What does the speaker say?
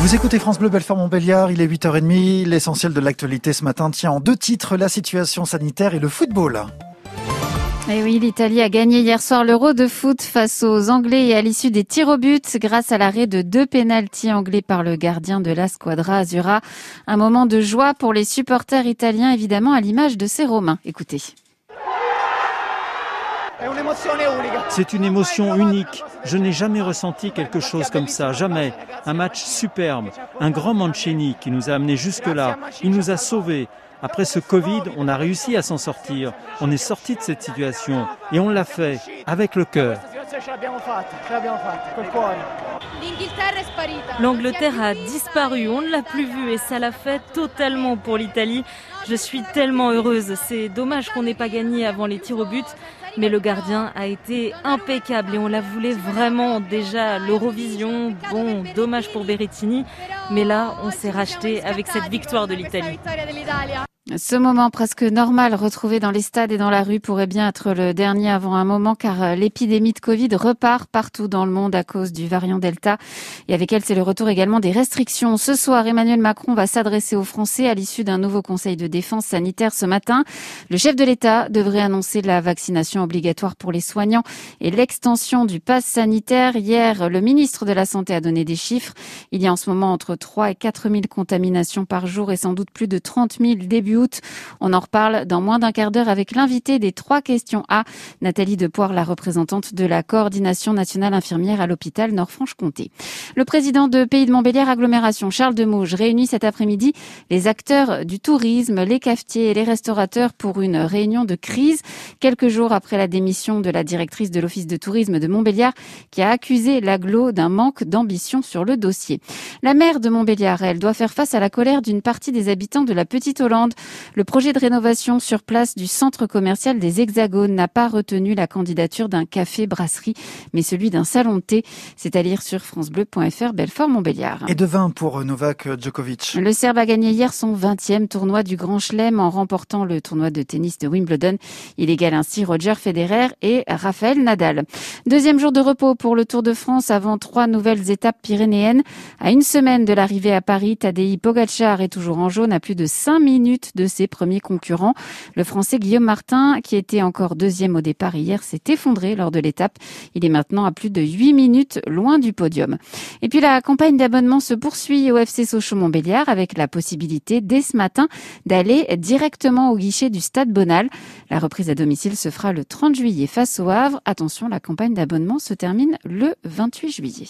Vous écoutez France Bleu Belfort Montbéliard, il est 8h30, l'essentiel de l'actualité ce matin tient en deux titres, la situation sanitaire et le football. Et eh oui, l'Italie a gagné hier soir l'Euro de foot face aux Anglais et à l'issue des tirs au but grâce à l'arrêt de deux pénalties anglais par le gardien de la Squadra Azura. Un moment de joie pour les supporters italiens, évidemment à l'image de ces Romains. Écoutez. C'est une émotion unique. Je n'ai jamais ressenti quelque chose comme ça, jamais. Un match superbe, un grand Mancini qui nous a amenés jusque-là. Il nous a sauvés. Après ce Covid, on a réussi à s'en sortir. On est sorti de cette situation et on l'a fait avec le cœur. L'Angleterre a disparu, on ne l'a plus vue et ça l'a fait totalement pour l'Italie. Je suis tellement heureuse. C'est dommage qu'on n'ait pas gagné avant les tirs au but mais le gardien a été impeccable et on la voulait vraiment déjà l'Eurovision. Bon, dommage pour Berrettini, mais là, on s'est racheté avec cette victoire de l'Italie. Ce moment presque normal retrouvé dans les stades et dans la rue pourrait bien être le dernier avant un moment car euh, l'épidémie de Covid repart partout dans le monde à cause du variant Delta et avec elle c'est le retour également des restrictions. Ce soir, Emmanuel Macron va s'adresser aux Français à l'issue d'un nouveau conseil de défense sanitaire ce matin. Le chef de l'État devrait annoncer la vaccination obligatoire pour les soignants et l'extension du pass sanitaire. Hier, le ministre de la Santé a donné des chiffres. Il y a en ce moment entre 3 et 4 000 contaminations par jour et sans doute plus de 30 000 on en reparle dans moins d'un quart d'heure avec l'invité des trois questions A, Nathalie Depoire, la représentante de la coordination nationale infirmière à l'hôpital Nord-Franche-Comté. Le président de Pays de Montbéliard Agglomération, Charles Demouge, réunit cet après-midi les acteurs du tourisme, les cafetiers et les restaurateurs pour une réunion de crise, quelques jours après la démission de la directrice de l'Office de tourisme de Montbéliard qui a accusé l'aglo d'un manque d'ambition sur le dossier. La maire de Montbéliard, elle, doit faire face à la colère d'une partie des habitants de la Petite Hollande. Le projet de rénovation sur place du centre commercial des Hexagones n'a pas retenu la candidature d'un café-brasserie, mais celui d'un salon de thé. C'est à lire sur francebleu.fr Belfort-Montbéliard. Et de vin pour Novak Djokovic. Le Serbe a gagné hier son 20e tournoi du Grand Chelem en remportant le tournoi de tennis de Wimbledon. Il égale ainsi Roger Federer et Rafael Nadal. Deuxième jour de repos pour le Tour de France avant trois nouvelles étapes pyrénéennes. À une semaine de l'arrivée à Paris, Tadei Pogacar est toujours en jaune à plus de 5 minutes de ses premiers concurrents. Le Français Guillaume Martin, qui était encore deuxième au départ hier, s'est effondré lors de l'étape. Il est maintenant à plus de 8 minutes loin du podium. Et puis la campagne d'abonnement se poursuit au FC Sochaux-Montbéliard avec la possibilité dès ce matin d'aller directement au guichet du Stade Bonal. La reprise à domicile se fera le 30 juillet face au Havre. Attention, la campagne d'abonnement se termine le 28 juillet.